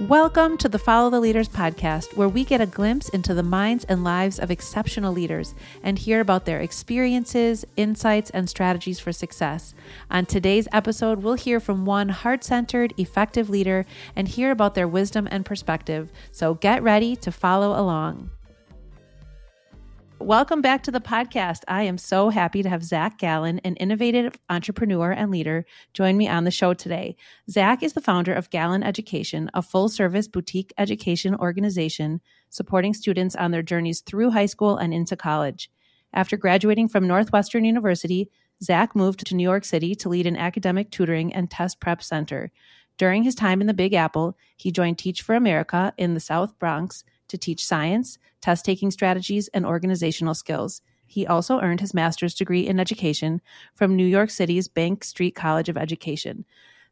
Welcome to the Follow the Leaders podcast, where we get a glimpse into the minds and lives of exceptional leaders and hear about their experiences, insights, and strategies for success. On today's episode, we'll hear from one heart centered, effective leader and hear about their wisdom and perspective. So get ready to follow along. Welcome back to the podcast. I am so happy to have Zach Galin, an innovative entrepreneur and leader, join me on the show today. Zach is the founder of Galin Education, a full service boutique education organization supporting students on their journeys through high school and into college. After graduating from Northwestern University, Zach moved to New York City to lead an academic tutoring and test prep center. During his time in the Big Apple, he joined Teach for America in the South Bronx to teach science, test taking strategies, and organizational skills. He also earned his master's degree in education from New York City's Bank Street College of Education.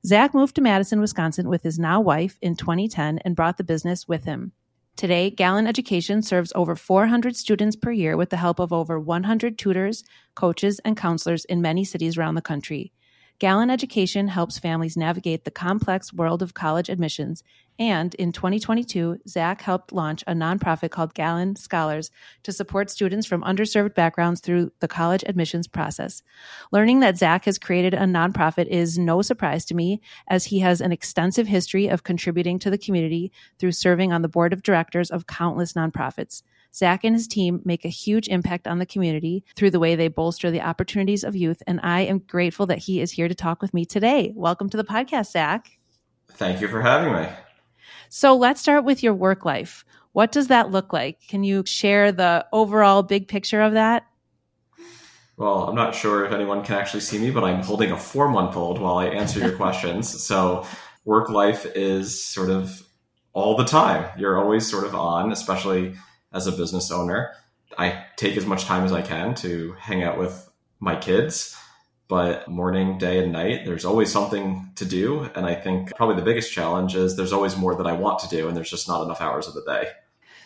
Zach moved to Madison, Wisconsin with his now wife in 2010 and brought the business with him. Today, Galin Education serves over 400 students per year with the help of over 100 tutors, coaches, and counselors in many cities around the country. Galin Education helps families navigate the complex world of college admissions. And in 2022, Zach helped launch a nonprofit called Galin Scholars to support students from underserved backgrounds through the college admissions process. Learning that Zach has created a nonprofit is no surprise to me, as he has an extensive history of contributing to the community through serving on the board of directors of countless nonprofits. Zach and his team make a huge impact on the community through the way they bolster the opportunities of youth. And I am grateful that he is here to talk with me today. Welcome to the podcast, Zach. Thank you for having me. So let's start with your work life. What does that look like? Can you share the overall big picture of that? Well, I'm not sure if anyone can actually see me, but I'm holding a four month old while I answer your questions. So, work life is sort of all the time. You're always sort of on, especially as a business owner. I take as much time as I can to hang out with my kids, but morning, day, and night, there's always something to do. And I think probably the biggest challenge is there's always more that I want to do, and there's just not enough hours of the day.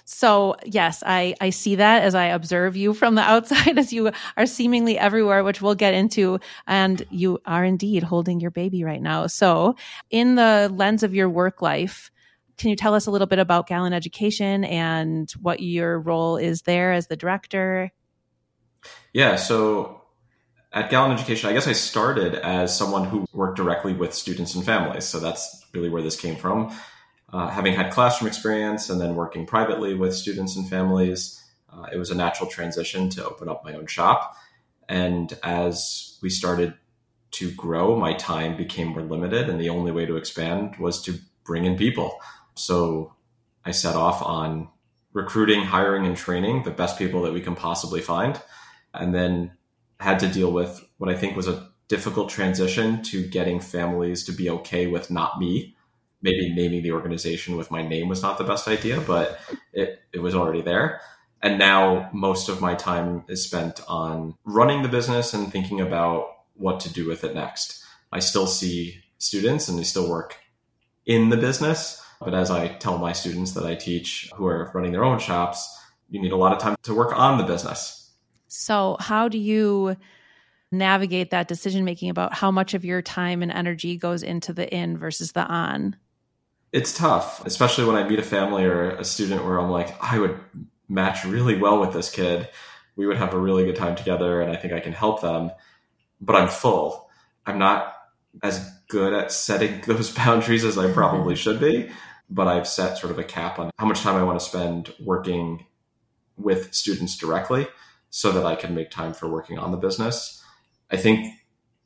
So yes, I, I see that as I observe you from the outside as you are seemingly everywhere, which we'll get into. And you are indeed holding your baby right now. So in the lens of your work life, can you tell us a little bit about Galin Education and what your role is there as the director? Yeah, so at Galin Education, I guess I started as someone who worked directly with students and families. So that's really where this came from. Uh, having had classroom experience and then working privately with students and families, uh, it was a natural transition to open up my own shop. And as we started to grow, my time became more limited, and the only way to expand was to bring in people. So I set off on recruiting, hiring, and training the best people that we can possibly find. And then had to deal with what I think was a difficult transition to getting families to be okay with not me. Maybe naming the organization with my name was not the best idea, but it, it was already there. And now most of my time is spent on running the business and thinking about what to do with it next. I still see students and they still work in the business, but as I tell my students that I teach who are running their own shops, you need a lot of time to work on the business. So, how do you navigate that decision making about how much of your time and energy goes into the in versus the on? It's tough, especially when I meet a family or a student where I'm like, I would match really well with this kid. We would have a really good time together, and I think I can help them. But I'm full. I'm not as good at setting those boundaries as I probably mm-hmm. should be but I've set sort of a cap on how much time I want to spend working with students directly so that I can make time for working on the business. I think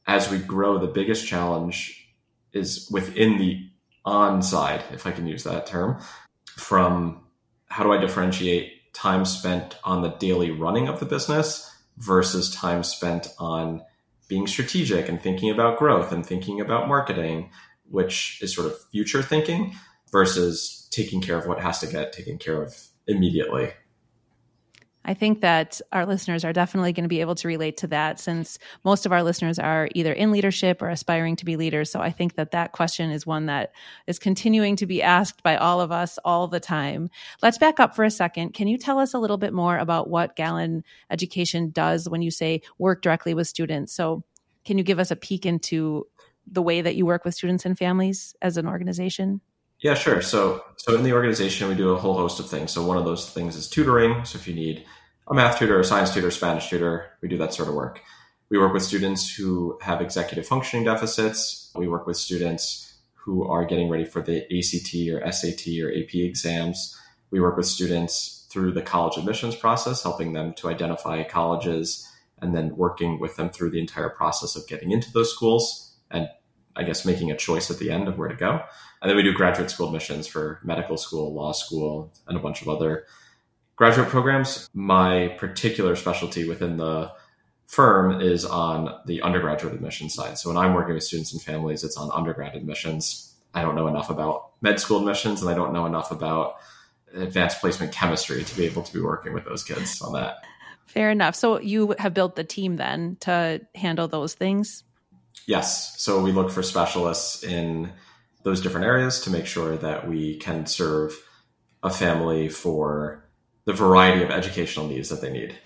as we grow, the biggest challenge is within the on side, if I can use that term, from how do I differentiate time spent on the daily running of the business versus time spent on being strategic and thinking about growth and thinking about marketing, which is sort of future thinking versus taking care of what has to get taken care of immediately. I think that our listeners are definitely going to be able to relate to that since most of our listeners are either in leadership or aspiring to be leaders. So I think that that question is one that is continuing to be asked by all of us all the time. Let's back up for a second. Can you tell us a little bit more about what Galin Education does when you say work directly with students? So can you give us a peek into the way that you work with students and families as an organization? Yeah, sure. So, so in the organization, we do a whole host of things. So one of those things is tutoring. So if you need a math tutor, a science tutor, Spanish tutor, we do that sort of work. We work with students who have executive functioning deficits. We work with students who are getting ready for the ACT or SAT or AP exams. We work with students through the college admissions process, helping them to identify colleges and then working with them through the entire process of getting into those schools and I guess making a choice at the end of where to go. And then we do graduate school admissions for medical school, law school, and a bunch of other graduate programs. My particular specialty within the firm is on the undergraduate admission side. So when I'm working with students and families, it's on undergrad admissions. I don't know enough about med school admissions and I don't know enough about advanced placement chemistry to be able to be working with those kids on that. Fair enough. So you have built the team then to handle those things? Yes. So we look for specialists in those different areas to make sure that we can serve a family for the variety of educational needs that they need.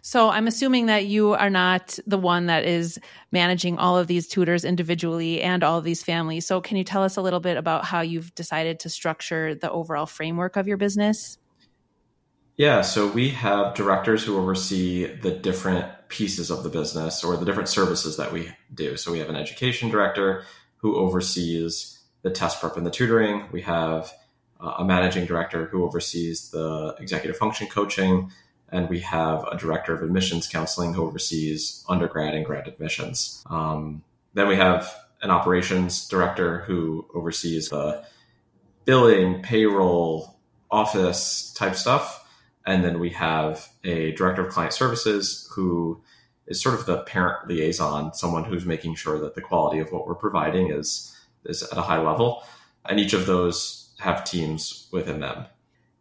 So I'm assuming that you are not the one that is managing all of these tutors individually and all of these families. So can you tell us a little bit about how you've decided to structure the overall framework of your business? Yeah, so we have directors who oversee the different pieces of the business or the different services that we do. So we have an education director who oversees the test prep and the tutoring. We have uh, a managing director who oversees the executive function coaching. And we have a director of admissions counseling who oversees undergrad and grad admissions. Um, then we have an operations director who oversees the billing, payroll, office type stuff. And then we have a director of client services who is sort of the parent liaison, someone who's making sure that the quality of what we're providing is is at a high level. And each of those have teams within them.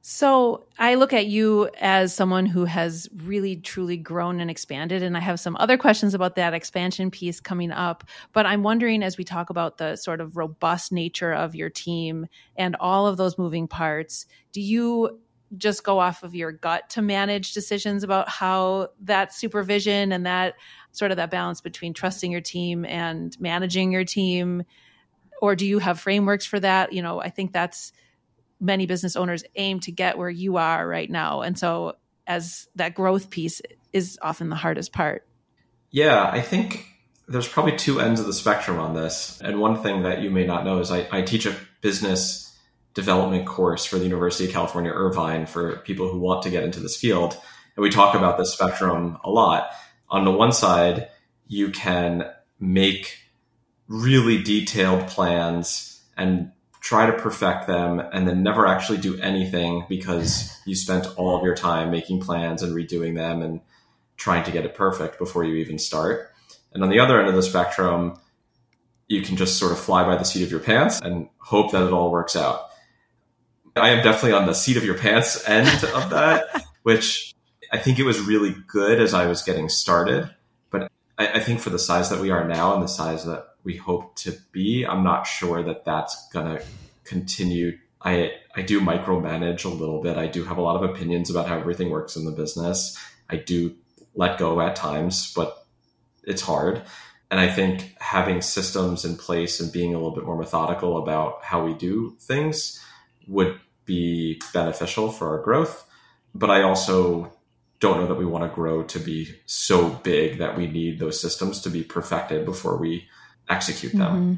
So I look at you as someone who has really truly grown and expanded. And I have some other questions about that expansion piece coming up. But I'm wondering as we talk about the sort of robust nature of your team and all of those moving parts, do you just go off of your gut to manage decisions about how that supervision and that sort of that balance between trusting your team and managing your team? Or do you have frameworks for that? You know i think that's many business owners aim to get where you are right now. And so as that growth piece is often the hardest part. Yeah i think there's probably two ends of the spectrum on this. And one thing that you may not know is i, I teach a business development course for the University of California, Irvine, for people who want to get into this field. And we talk about the spectrum a lot. On the one side, you can make really detailed plans and try to perfect them and then never actually do anything because you spent all of your time making plans and redoing them and trying to get it perfect before you even start. And on the other end of the spectrum, you can just sort of fly by the seat of your pants and hope that it all works out. I am definitely on the seat of your pants end of that, which I think it was really good as I was getting started. But I, I, think for the size that we are now and the size that we hope to be, I'm not sure that that's going to continue. I, I do micromanage a little bit. I do have a lot of opinions about how everything works in the business. I do let go at times, but it's hard. And I think having systems in place and being a little bit more methodical about how we do things would be beneficial for our growth. But I also don't know that we want to grow to be so big that we need those systems to be perfected before we execute them. Mm-hmm.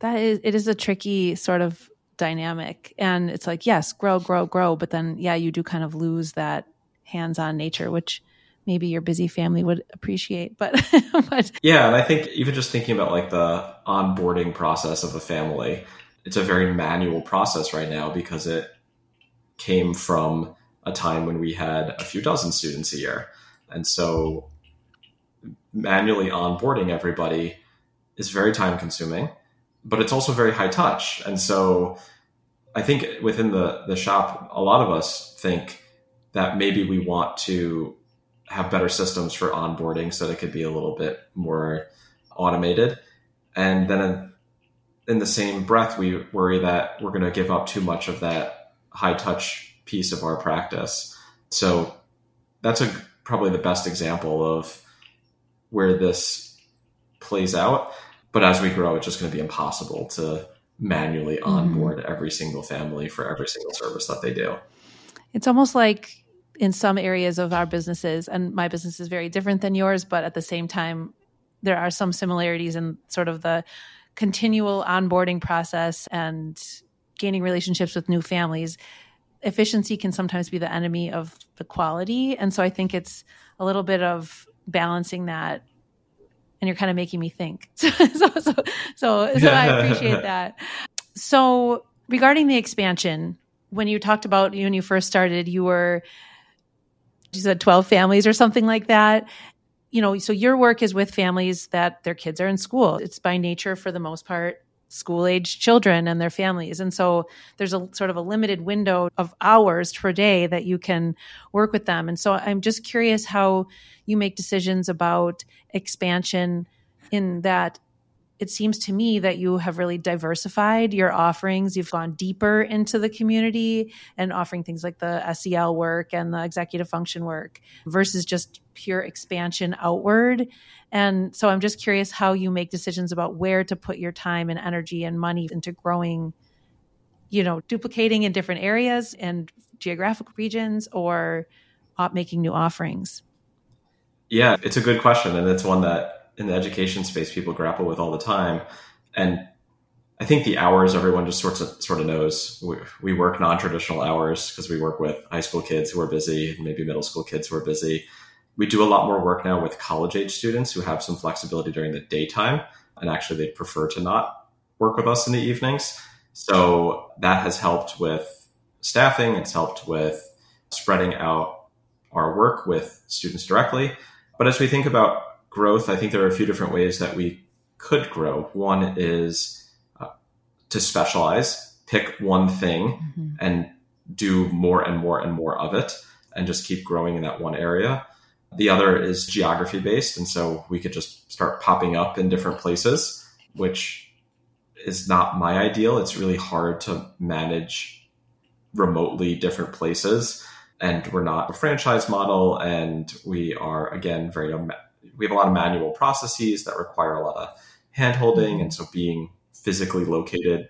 That is, it is a tricky sort of dynamic. And it's like, yes, grow, grow, grow. But then, yeah, you do kind of lose that hands on nature, which maybe your busy family would appreciate. But, but yeah. And I think even just thinking about like the onboarding process of a family, it's a very manual process right now because it came from a time when we had a few dozen students a year. And so manually onboarding everybody is very time consuming, but it's also very high touch. And so I think within the, the shop, a lot of us think that maybe we want to have better systems for onboarding so that it could be a little bit more automated. And then in the same breath, we worry that we're going to give up too much of that high touch piece of our practice. So that's a probably the best example of where this plays out. But as we grow, it's just going to be impossible to manually onboard mm-hmm. every single family for every single service that they do. It's almost like in some areas of our businesses, and my business is very different than yours, but at the same time, there are some similarities in sort of the continual onboarding process and gaining relationships with new families. Efficiency can sometimes be the enemy of the quality. And so I think it's a little bit of balancing that and you're kind of making me think. so, so, so, so, so I appreciate that. So, regarding the expansion, when you talked about when you first started, you were you said 12 families or something like that. You know, so your work is with families that their kids are in school. It's by nature, for the most part, school age children and their families. And so there's a sort of a limited window of hours per day that you can work with them. And so I'm just curious how you make decisions about expansion in that it seems to me that you have really diversified your offerings. You've gone deeper into the community and offering things like the SEL work and the executive function work versus just pure expansion outward. And so I'm just curious how you make decisions about where to put your time and energy and money into growing, you know, duplicating in different areas and geographic regions or making new offerings. Yeah, it's a good question. And it's one that in the education space people grapple with all the time. And I think the hours everyone just sort of sort of knows. We, we work non-traditional hours because we work with high school kids who are busy, maybe middle school kids who are busy we do a lot more work now with college age students who have some flexibility during the daytime and actually they prefer to not work with us in the evenings. So that has helped with staffing, it's helped with spreading out our work with students directly. But as we think about growth, I think there are a few different ways that we could grow. One is uh, to specialize, pick one thing mm-hmm. and do more and more and more of it and just keep growing in that one area. The other is geography based. And so we could just start popping up in different places, which is not my ideal. It's really hard to manage remotely different places. And we're not a franchise model. And we are, again, very, we have a lot of manual processes that require a lot of hand holding. And so being physically located.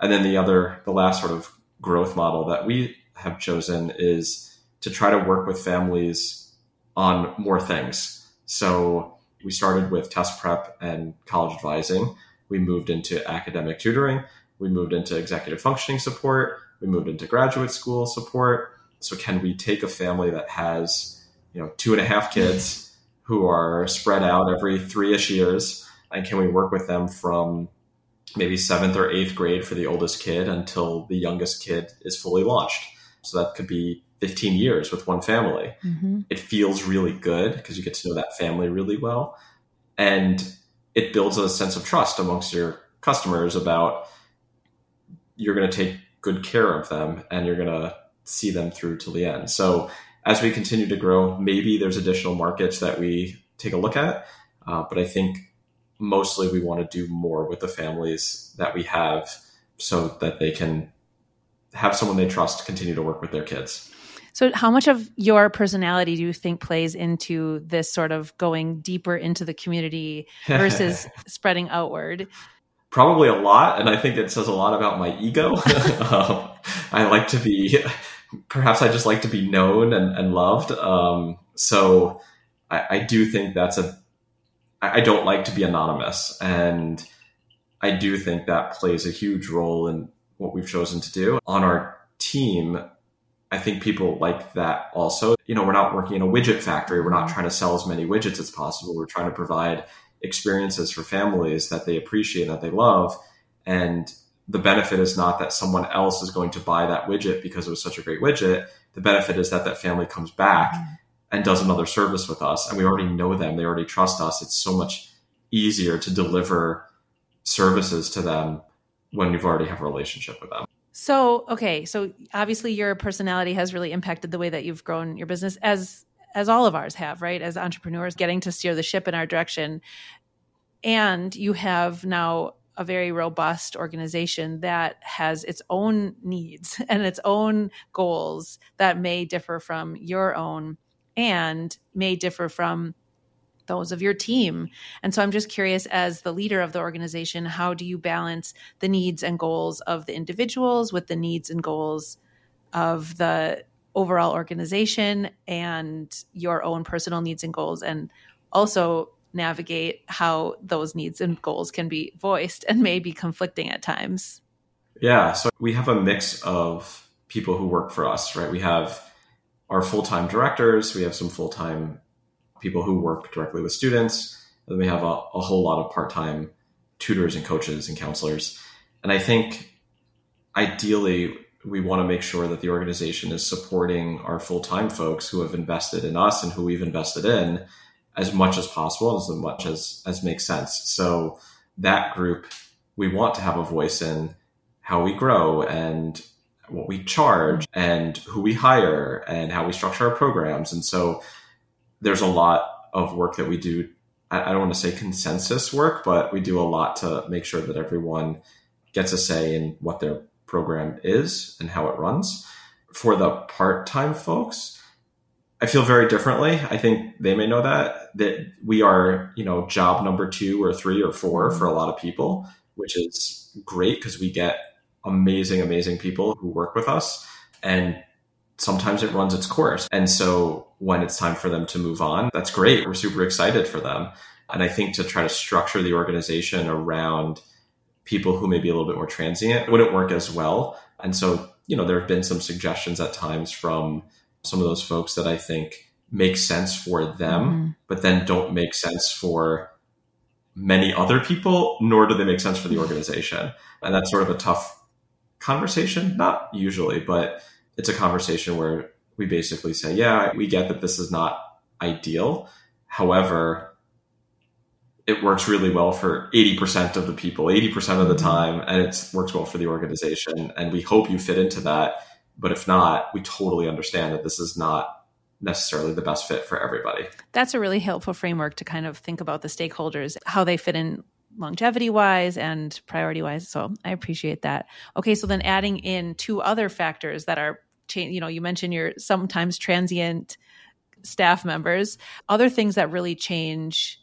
And then the other, the last sort of growth model that we have chosen is to try to work with families on more things. So we started with test prep and college advising. We moved into academic tutoring. We moved into executive functioning support. We moved into graduate school support. So can we take a family that has, you know, two and a half kids who are spread out every three-ish years, and can we work with them from maybe seventh or eighth grade for the oldest kid until the youngest kid is fully launched? So that could be 15 years with one family. Mm-hmm. It feels really good because you get to know that family really well. And it builds a sense of trust amongst your customers about you're going to take good care of them and you're going to see them through to the end. So as we continue to grow, maybe there's additional markets that we take a look at. Uh, but I think mostly we want to do more with the families that we have so that they can have someone they trust continue to work with their kids. So, how much of your personality do you think plays into this sort of going deeper into the community versus spreading outward? Probably a lot. And I think it says a lot about my ego. um, I like to be, perhaps I just like to be known and, and loved. Um, so, I, I do think that's a, I don't like to be anonymous. And I do think that plays a huge role in what we've chosen to do. On our team, I think people like that also. You know, we're not working in a widget factory. We're not trying to sell as many widgets as possible. We're trying to provide experiences for families that they appreciate, that they love. And the benefit is not that someone else is going to buy that widget because it was such a great widget. The benefit is that that family comes back mm-hmm. and does another service with us. And we already know them. They already trust us. It's so much easier to deliver services to them when you've already have a relationship with them. So, okay, so obviously your personality has really impacted the way that you've grown your business as as all of ours have, right? As entrepreneurs getting to steer the ship in our direction. And you have now a very robust organization that has its own needs and its own goals that may differ from your own and may differ from those of your team. And so I'm just curious, as the leader of the organization, how do you balance the needs and goals of the individuals with the needs and goals of the overall organization and your own personal needs and goals? And also navigate how those needs and goals can be voiced and may be conflicting at times. Yeah. So we have a mix of people who work for us, right? We have our full time directors, we have some full time people who work directly with students. Then we have a, a whole lot of part time tutors and coaches and counselors. And I think ideally, we want to make sure that the organization is supporting our full time folks who have invested in us and who we've invested in as much as possible, as much as, as makes sense. So that group, we want to have a voice in how we grow and what we charge and who we hire and how we structure our programs. And so there's a lot of work that we do. I, don't want to say consensus work, but we do a lot to make sure that everyone gets a say in what their program is and how it runs. For the part time folks, I feel very differently. I think they may know that that we are, you know, job number two or three or four for a lot of people, which is great because we get amazing, amazing people who work with us. And sometimes it runs its course. And so when it's time for them to move on, that's great. We're super excited for them. And I think to try to structure the organization around people who may be a little bit more transient wouldn't work as well. And so, you know, there have been some suggestions at times from some of those folks that I think make sense for them, mm-hmm. but then don't make sense for many other people, nor do they make sense for the organization. And that's sort of a tough conversation, not usually, but it's a conversation where we basically say, yeah, we get that this is not ideal. However, it works really well for 80% of the people, 80% of the mm-hmm. time, and it works well for the organization. And we hope you fit into that. But if not, we totally understand that this is not necessarily the best fit for everybody. That's a really helpful framework to kind of think about the stakeholders, how they fit in longevity wise and priority wise. So I appreciate that. Okay, so then adding in two other factors that are. You know, you mentioned your sometimes transient staff members. Other things that really change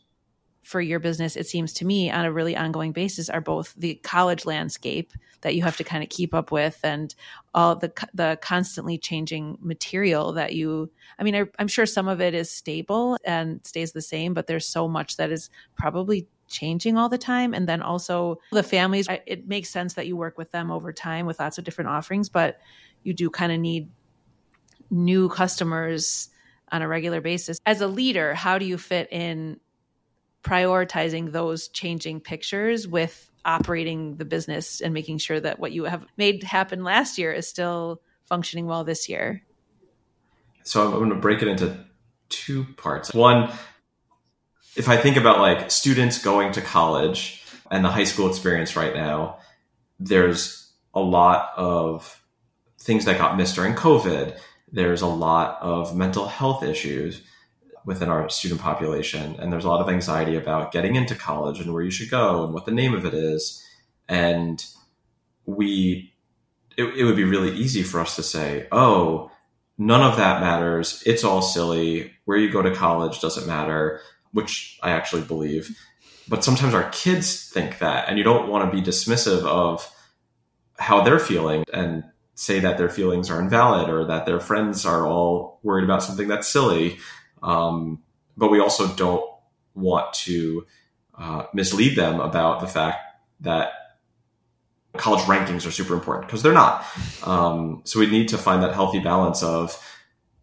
for your business, it seems to me, on a really ongoing basis, are both the college landscape that you have to kind of keep up with, and all the the constantly changing material that you. I mean, I, I'm sure some of it is stable and stays the same, but there's so much that is probably changing all the time. And then also the families, it makes sense that you work with them over time with lots of different offerings, but you do kind of need new customers on a regular basis. As a leader, how do you fit in prioritizing those changing pictures with operating the business and making sure that what you have made happen last year is still functioning well this year? So I'm going to break it into two parts. One, if I think about like students going to college and the high school experience right now, there's a lot of things that got missed during COVID. There's a lot of mental health issues within our student population. And there's a lot of anxiety about getting into college and where you should go and what the name of it is. And we, it, it would be really easy for us to say, oh, none of that matters. It's all silly. Where you go to college doesn't matter which I actually believe. But sometimes our kids think that, and you don't want to be dismissive of how they're feeling and say that their feelings are invalid or that their friends are all worried about something that's silly. Um, but we also don't want to uh, mislead them about the fact that college rankings are super important because they're not. Um, so we need to find that healthy balance of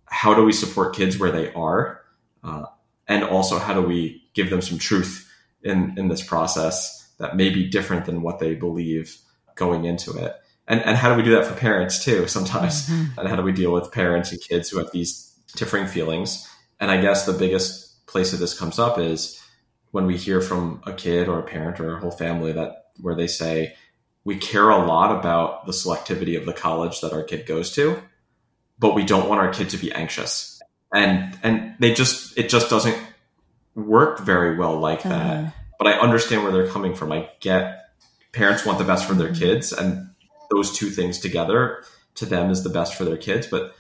how do we support kids where they are uh, and also how do we give them some truth in in this process that may be different than what they believe going into it and and how do we do that for parents too sometimes mm-hmm. and how do we deal with parents and kids who have these differing feelings and i guess the biggest place that this comes up is when we hear from a kid or a parent or a whole family that where they say we care a lot about the selectivity of the college that our kid goes to but we don't want our kid to be anxious and and they just it just doesn't work very well like that. Uh-huh. But I understand where they're coming from. I get parents want the best for their kids, and those two things together to them is the best for their kids. But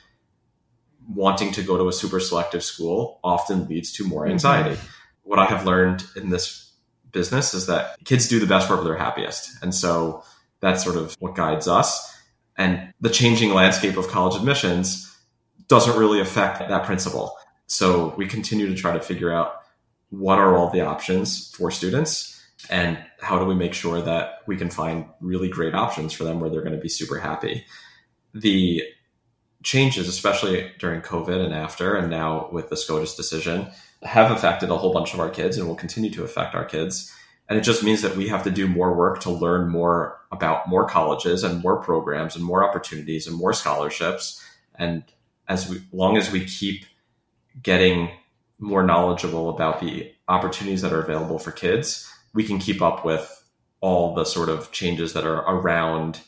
wanting to go to a super selective school often leads to more mm-hmm. anxiety. Mm-hmm. what I have learned in this business is that kids do the best work when they're happiest. And so that's sort of what guides us. And the changing landscape of college admissions doesn't really affect that principle. So we continue to try to figure out what are all the options for students and how do we make sure that we can find really great options for them where they're going to be super happy. The changes, especially during COVID and after, and now with the SCOTUS decision, have affected a whole bunch of our kids and will continue to affect our kids. And it just means that we have to do more work to learn more about more colleges and more programs and more opportunities and more scholarships. And as we, long as we keep getting more knowledgeable about the opportunities that are available for kids, we can keep up with all the sort of changes that are around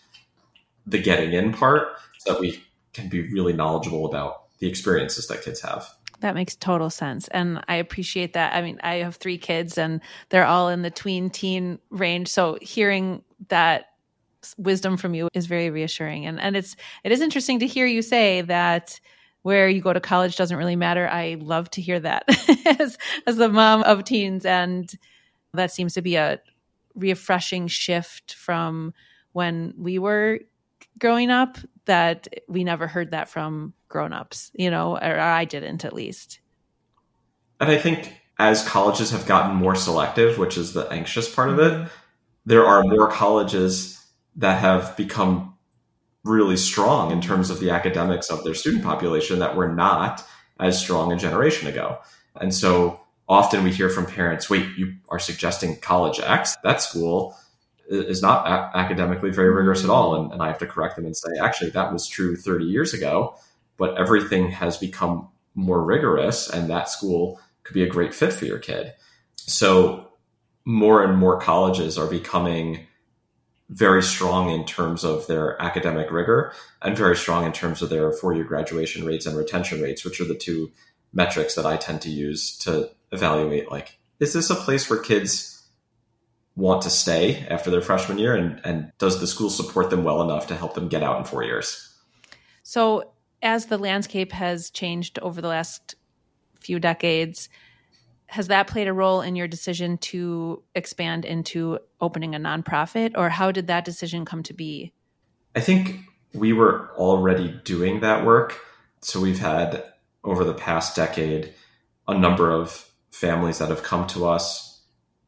the getting in part that we can be really knowledgeable about the experiences that kids have. That makes total sense. And I appreciate that. I mean, I have three kids and they're all in the tween teen range. So hearing that wisdom from you is very reassuring. And and it's it is interesting to hear you say that where you go to college doesn't really matter. I love to hear that as as the mom of teens. And that seems to be a refreshing shift from when we were growing up that we never heard that from grown-ups you know or i didn't at least. And i think as colleges have gotten more selective which is the anxious part of it there are more colleges that have become really strong in terms of the academics of their student population that were not as strong a generation ago. And so often we hear from parents wait you are suggesting college x? That school is not a- academically very rigorous at all and, and i have to correct them and say actually that was true 30 years ago but everything has become more rigorous and that school could be a great fit for your kid. So more and more colleges are becoming very strong in terms of their academic rigor and very strong in terms of their four year graduation rates and retention rates, which are the two metrics that I tend to use to evaluate like, is this a place where kids want to stay after their freshman year? And, and does the school support them well enough to help them get out in four years? So as the landscape has changed over the last few decades, has that played a role in your decision to expand into opening a nonprofit, or how did that decision come to be? I think we were already doing that work. So we've had over the past decade a number of families that have come to us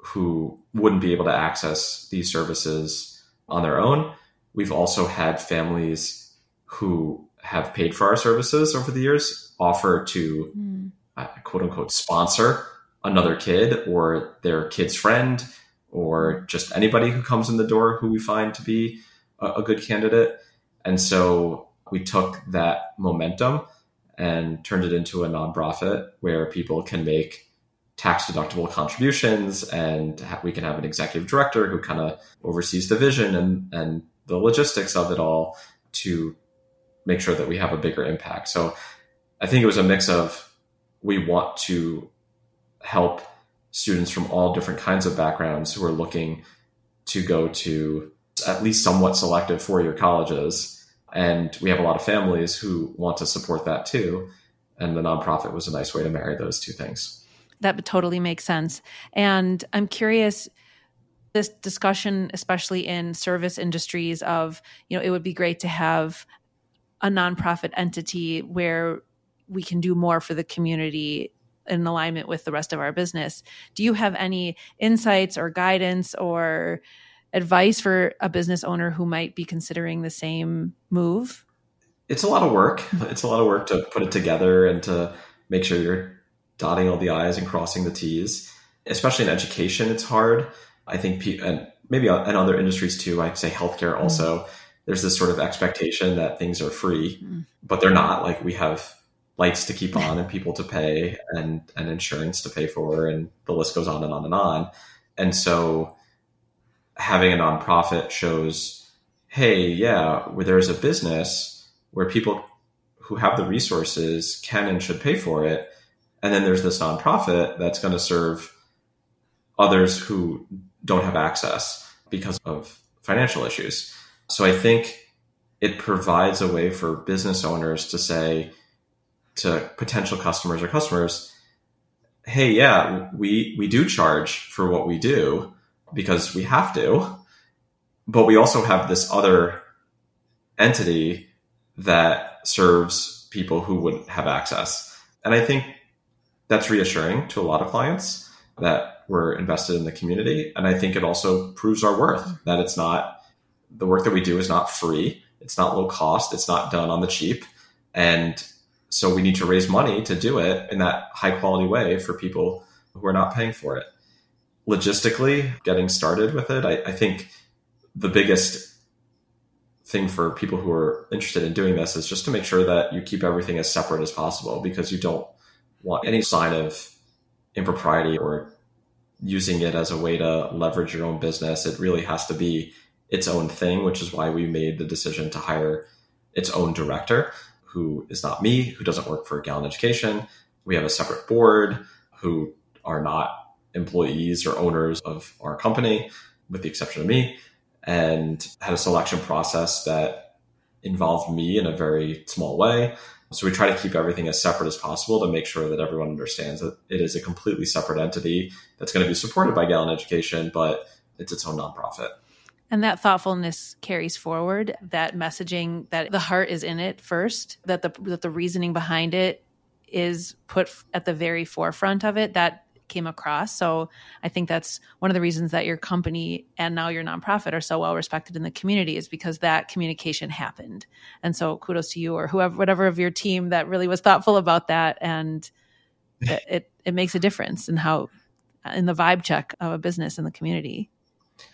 who wouldn't be able to access these services on their own. We've also had families who have paid for our services over the years offer to mm. uh, quote unquote sponsor another kid or their kid's friend or just anybody who comes in the door who we find to be a, a good candidate. And so we took that momentum and turned it into a nonprofit where people can make tax deductible contributions and ha- we can have an executive director who kind of oversees the vision and, and the logistics of it all to make sure that we have a bigger impact. So I think it was a mix of we want to help students from all different kinds of backgrounds who are looking to go to at least somewhat selective four year colleges. And we have a lot of families who want to support that too. And the nonprofit was a nice way to marry those two things. That totally makes sense. And I'm curious this discussion especially in service industries of you know it would be great to have a nonprofit entity where we can do more for the community in alignment with the rest of our business. Do you have any insights or guidance or advice for a business owner who might be considering the same move? It's a lot of work. It's a lot of work to put it together and to make sure you're dotting all the I's and crossing the T's. Especially in education, it's hard. I think, and maybe in other industries too, I'd say healthcare also. Mm-hmm there's this sort of expectation that things are free, mm. but they're not. Like we have lights to keep on and people to pay and, and insurance to pay for, and the list goes on and on and on. And so having a nonprofit shows, hey, yeah, where there's a business where people who have the resources can and should pay for it. And then there's this nonprofit that's going to serve others who don't have access because of financial issues. So I think it provides a way for business owners to say to potential customers or customers, hey, yeah, we we do charge for what we do because we have to, but we also have this other entity that serves people who wouldn't have access. And I think that's reassuring to a lot of clients that we're invested in the community. And I think it also proves our worth that it's not the work that we do is not free. It's not low cost. It's not done on the cheap. And so we need to raise money to do it in that high quality way for people who are not paying for it. Logistically, getting started with it, I, I think the biggest thing for people who are interested in doing this is just to make sure that you keep everything as separate as possible because you don't want any sign of impropriety or using it as a way to leverage your own business. It really has to be its own thing, which is why we made the decision to hire its own director, who is not me, who doesn't work for Galin Education. We have a separate board who are not employees or owners of our company, with the exception of me, and had a selection process that involved me in a very small way. So we try to keep everything as separate as possible to make sure that everyone understands that it is a completely separate entity that's going to be supported by Galin Education, but it's its own nonprofit. And that thoughtfulness carries forward that messaging that the heart is in it first, that the that the reasoning behind it is put at the very forefront of it. That came across. So I think that's one of the reasons that your company and now your nonprofit are so well respected in the community is because that communication happened. And so kudos to you or whoever, whatever of your team that really was thoughtful about that. And it, it, it makes a difference in how, in the vibe check of a business in the community.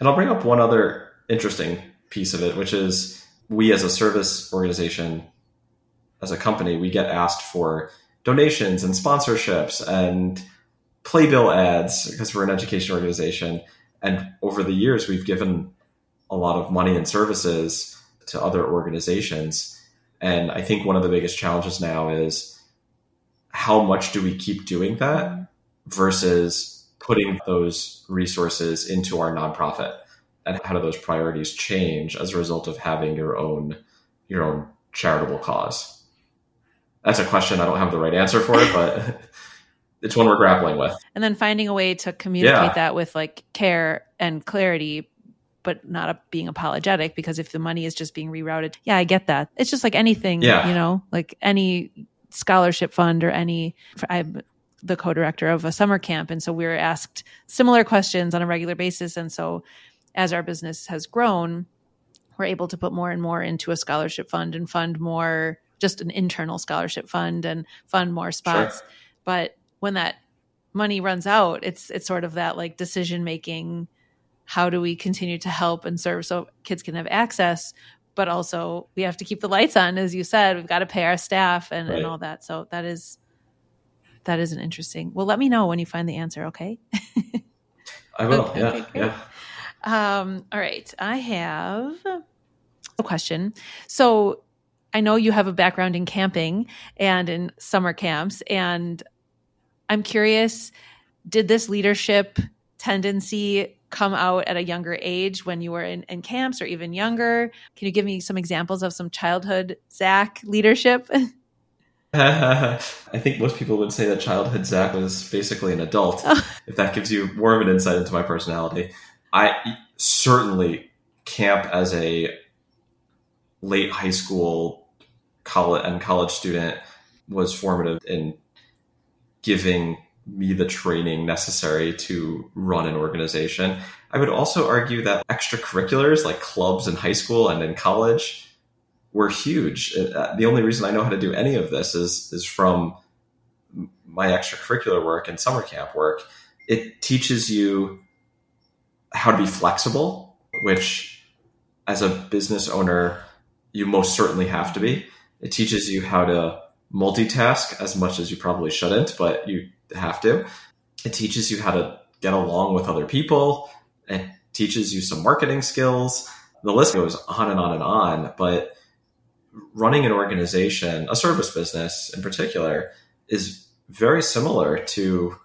And I'll bring up one other interesting piece of it, which is we as a service organization, as a company, we get asked for donations and sponsorships and playbill ads because we're an education organization. And over the years, we've given a lot of money and services to other organizations. And I think one of the biggest challenges now is how much do we keep doing that versus putting those resources into our nonprofit? And how do those priorities change as a result of having your own your own charitable cause? That's a question I don't have the right answer for it, but it's one we're grappling with. And then finding a way to communicate yeah. that with like care and clarity, but not a, being apologetic because if the money is just being rerouted, yeah, I get that. It's just like anything, yeah. you know, like any scholarship fund or any. I'm the co-director of a summer camp, and so we were asked similar questions on a regular basis, and so as our business has grown, we're able to put more and more into a scholarship fund and fund more just an internal scholarship fund and fund more spots. Sure. But when that money runs out, it's it's sort of that like decision making. How do we continue to help and serve so kids can have access, but also we have to keep the lights on, as you said. We've got to pay our staff and, right. and all that. So that is that is an interesting. Well, let me know when you find the answer. Okay. I will. Okay, yeah. Okay, yeah. Um, all right. I have a question. So I know you have a background in camping and in summer camps, and I'm curious did this leadership tendency come out at a younger age when you were in, in, camps or even younger? Can you give me some examples of some childhood Zach leadership? I think most people would say that childhood Zach was basically an adult, oh. if that gives you more of an insight into my personality. I certainly camp as a late high school college and college student was formative in giving me the training necessary to run an organization. I would also argue that extracurriculars like clubs in high school and in college were huge. Uh, the only reason I know how to do any of this is is from my extracurricular work and summer camp work. It teaches you how to be flexible, which as a business owner you most certainly have to be. It teaches you how to multitask as much as you probably shouldn't, but you have to. It teaches you how to get along with other people. It teaches you some marketing skills. The list goes on and on and on. But running an organization, a service business in particular, is very similar to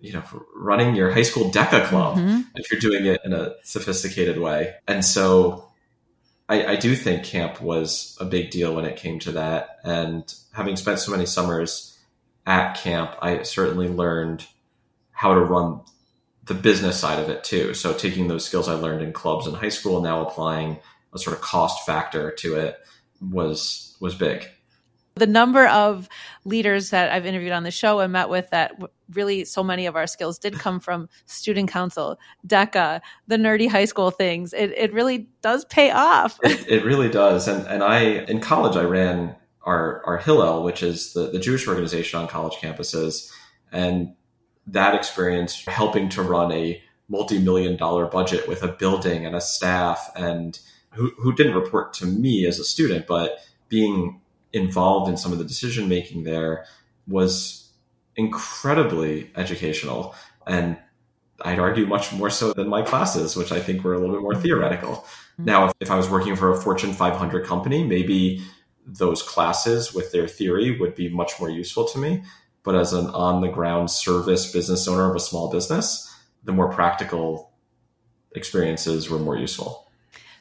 you know running your high school DECA club mm-hmm. if you're doing it in a sophisticated way and so I, I, do think camp was a big deal when it came to that. And having spent so many summers at camp, I certainly learned how to run the business side of it too. So taking those skills I learned in clubs in high school, now applying a sort of cost factor to it was was big. The number of leaders that I've interviewed on the show and met with that really so many of our skills did come from student council, DECA, the nerdy high school things. It, it really does pay off. It, it really does. And, and I, in college, I ran our, our Hillel, which is the, the Jewish organization on college campuses. And that experience helping to run a multi-million dollar budget with a building and a staff and who, who didn't report to me as a student, but being involved in some of the decision making there was incredibly educational and I'd argue much more so than my classes, which I think were a little bit more theoretical. Mm-hmm. Now, if, if I was working for a Fortune 500 company, maybe those classes with their theory would be much more useful to me. But as an on the ground service business owner of a small business, the more practical experiences were more useful.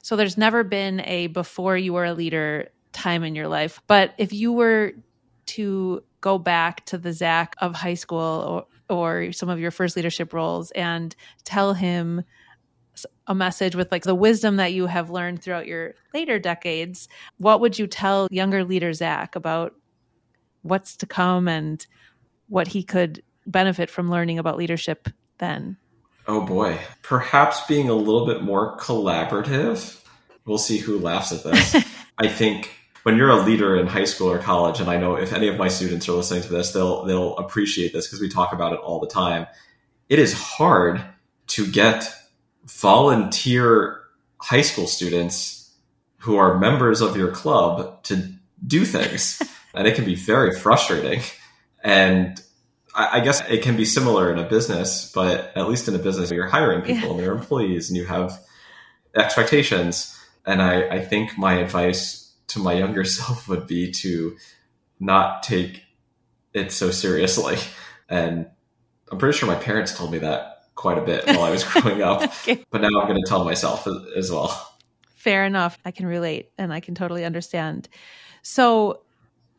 So there's never been a before you were a leader time in your life. But if you were to go back to the Zach of high school or, or some of your first leadership roles and tell him a message with like the wisdom that you have learned throughout your later decades, what would you tell younger leader Zach about what's to come and what he could benefit from learning about leadership then? Oh boy, perhaps being a little bit more collaborative. We'll see who laughs at this. I think when you're a leader in high school or college, and I know if any of my students are listening to this, they'll they'll appreciate this because we talk about it all the time. It is hard to get volunteer high school students who are members of your club to do things, and it can be very frustrating. And I, guess it can be similar in a business, but at least in a business, you're hiring people and they're employees, and you have expectations. And I, I think my advice to my younger self would be to not take it so seriously. And I'm pretty sure my parents told me that quite a bit while I was growing up. okay. But now I'm going to tell myself as well. Fair enough. I can relate and I can totally understand. So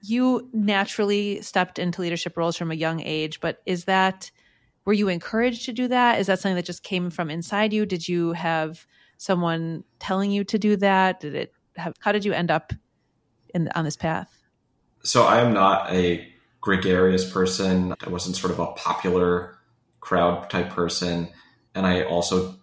you naturally stepped into leadership roles from a young age, but is that were you encouraged to do that? Is that something that just came from inside you? Did you have someone telling you to do that? Did it have, how did you end up in on this path? So I am not a gregarious person. I wasn't sort of a popular crowd type person, and I also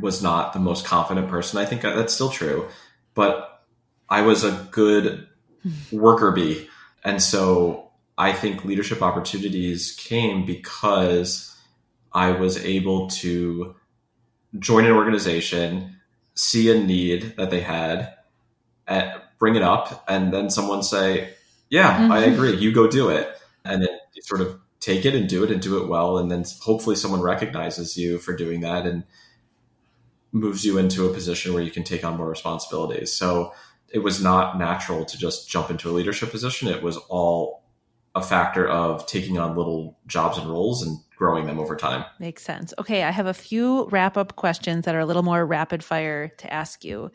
was not the most confident person. I think that's still true, but I was a good hmm. worker bee, and so I think leadership opportunities came because I was able to join an organization see a need that they had, bring it up, and then someone say, "Yeah, mm-hmm. I agree. You go do it," and then you sort of take it and do it and do it well, and then hopefully someone recognizes you for doing that and moves you into a position where you can take on more responsibilities. So it was not natural to just jump into a leadership position. It was all a factor of taking on little jobs and roles and growing them over time. Makes sense. Okay, I have a few wrap up questions that are a little more rapid fire to ask you.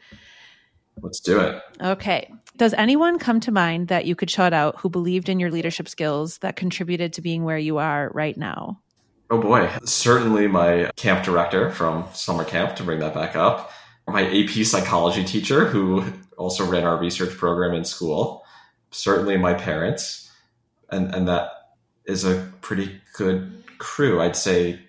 Let's do it. Okay. Does anyone come to mind that you could shout out who believed in your leadership skills that contributed to being where you are right now? Oh boy. Certainly my camp director from summer camp, to bring that back up. My AP psychology teacher, who also ran our research program in school. Certainly my parents. And, and that is a pretty good crew, I'd say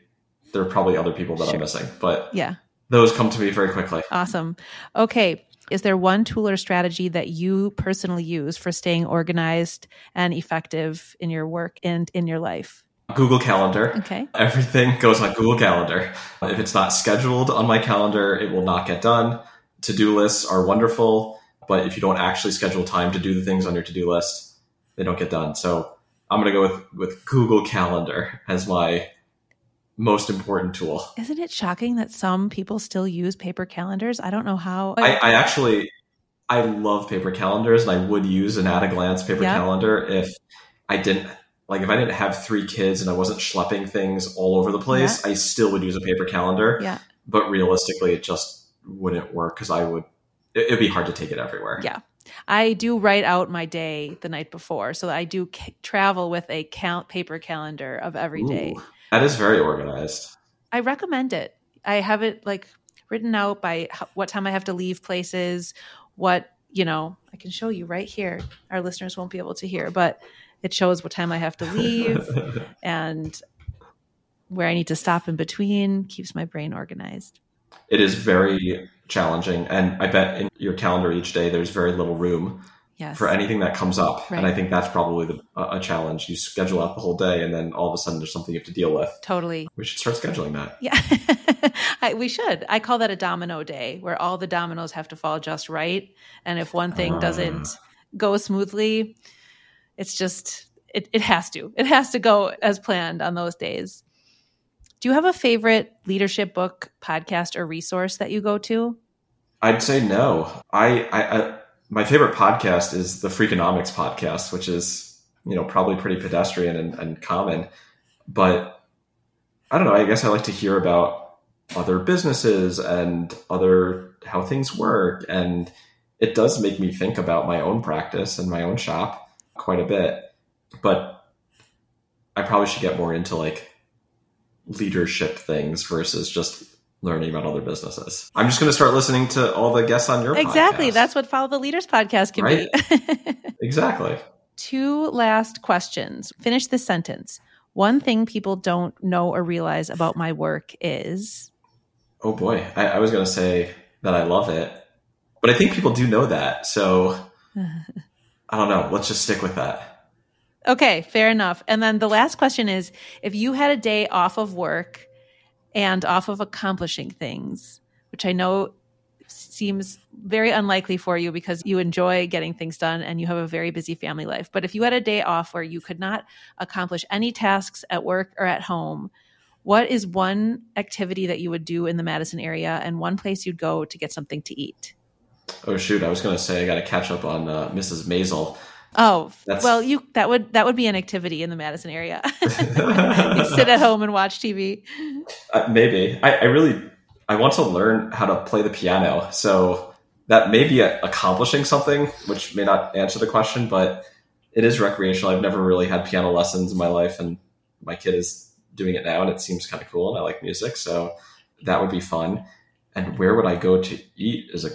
there are probably other people that sure. I'm missing, but yeah, those come to me very quickly. Awesome. Okay. Is there one tool or strategy that you personally use for staying organized and effective in your work and in your life? Google Calendar. Okay. Everything goes on Google Calendar. If it's not scheduled on my calendar, it will not get done. To do lists are wonderful, but if you don't actually schedule time to do the things on your to do list, they don't get done. So I'm going to go with, with Google Calendar as my most important tool. Isn't it shocking that some people still use paper calendars? I don't know how. I, I actually, I love paper calendars and I would use an at a glance paper calendar if I didn't, like if I didn't have three kids and I wasn't schlepping things all over the place, I still would use a paper calendar. Yeah. But realistically, it just wouldn't work because I would, it, it'd be hard to take it everywhere. Yeah. I do write out my day the night before, so I do c- travel with a cal- paper calendar of every day. That is very organized. I recommend it. I have it like written out by what time I have to leave places, what, you know, I can show you right here. Our listeners won't be able to hear, but it shows what time I have to leave and where I need to stop in between, keeps my brain organized. it is very challenging, and I bet in your calendar each day there's very little room Yes. for anything that comes up, Right. and I think that's probably the, a challenge. You schedule out the whole day, and then all of a sudden there's something you have to deal with. Totally. We should start scheduling that. Yeah, I, we should. I call that a domino day where all the dominoes have to fall just right. And if one thing Ah. doesn't go smoothly, it's just, it, it has to. It has to go as planned on those days. Do you have a favorite leadership book, podcast, or resource that you go to? I'd say no. I, I, I my favorite podcast is the Freakonomics podcast, which is you know probably pretty pedestrian and, and common, but I don't know. I guess I like to hear about other businesses and other how things work, and it does make me think about my own practice and my own shop quite a bit. But I probably should get more into like leadership things versus just learning about other businesses. I'm just going to start listening to all the guests on your Exactly. podcast. That's what Follow the Leaders podcast can Right. be. exactly. Two last questions. Finish this sentence. One thing people don't know or realize about my work is. Oh boy, I, I was going to say that I love it, but I think people do know that. So I don't know. Let's just stick with that. Okay, fair enough. And then the last question is if you had a day off of work and off of accomplishing things, which I know seems very unlikely for you because you enjoy getting things done and you have a very busy family life. But if you had a day off where you could not accomplish any tasks at work or at home, what is one activity that you would do in the Madison area and one place you'd go to get something to eat? Oh shoot, I was going to say I got to catch up on uh, Mrs. Maisel. Oh, That's- well, you that would that would be an activity in the Madison area. sit at home and watch TV. Uh, maybe I, I really I want to learn how to play the piano. So that may be a, accomplishing something, which may not answer the question, but it is recreational. I've never really had piano lessons in my life, and my kid is doing it now, and it seems kind of cool. And I like music, so that would be fun. And where would I go to eat is a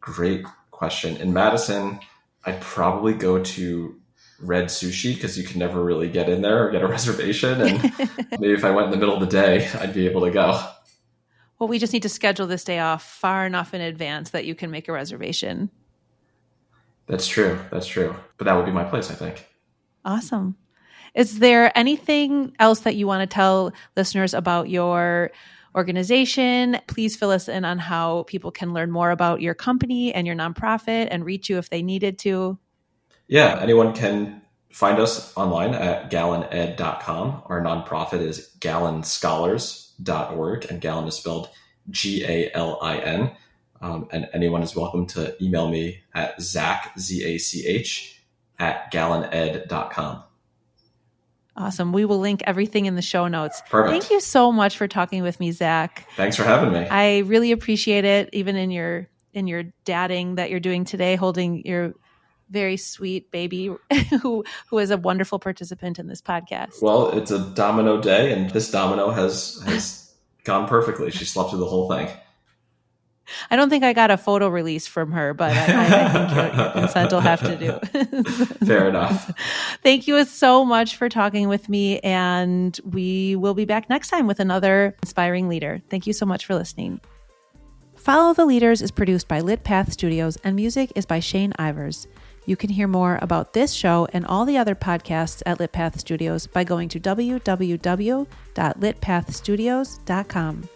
great question. In Madison, I'd probably go to Red Sushi because you can never really get in there or get a reservation. And maybe if I went in the middle of the day, I'd be able to go. Well, we just need to schedule this day off far enough in advance that you can make a reservation. That's true. That's true. But that would be my place, I think. Awesome. Is there anything else that you want to tell listeners about your organization? Please fill us in on how people can learn more about your company and your nonprofit and reach you if they needed to. Yeah, anyone can find us online at galined.com. Our nonprofit is galinscholars.org, and Galin is spelled G A L I N. Um, and anyone is welcome to email me at zach, Z A C H, at galined.com. Awesome. We will link everything in the show notes. Perfect. Thank you so much for talking with me, Zach. Thanks for having me. I really appreciate it, even in your in your dadding that you're doing today, holding your very sweet baby who who is a wonderful participant in this podcast. Well, it's a domino day, and this domino has has gone perfectly. She slept through the whole thing. I don't think I got a photo release from her, but I, I, I think your, your consent will have to do. Fair enough. Thank you so much for talking with me, and we will be back next time with another inspiring leader. Thank you so much for listening. Follow the Leaders is produced by Lit Path Studios, and music is by Shane Ivers. You can hear more about this show and all the other podcasts at Lit Path Studios by going to www.litpathstudios.com.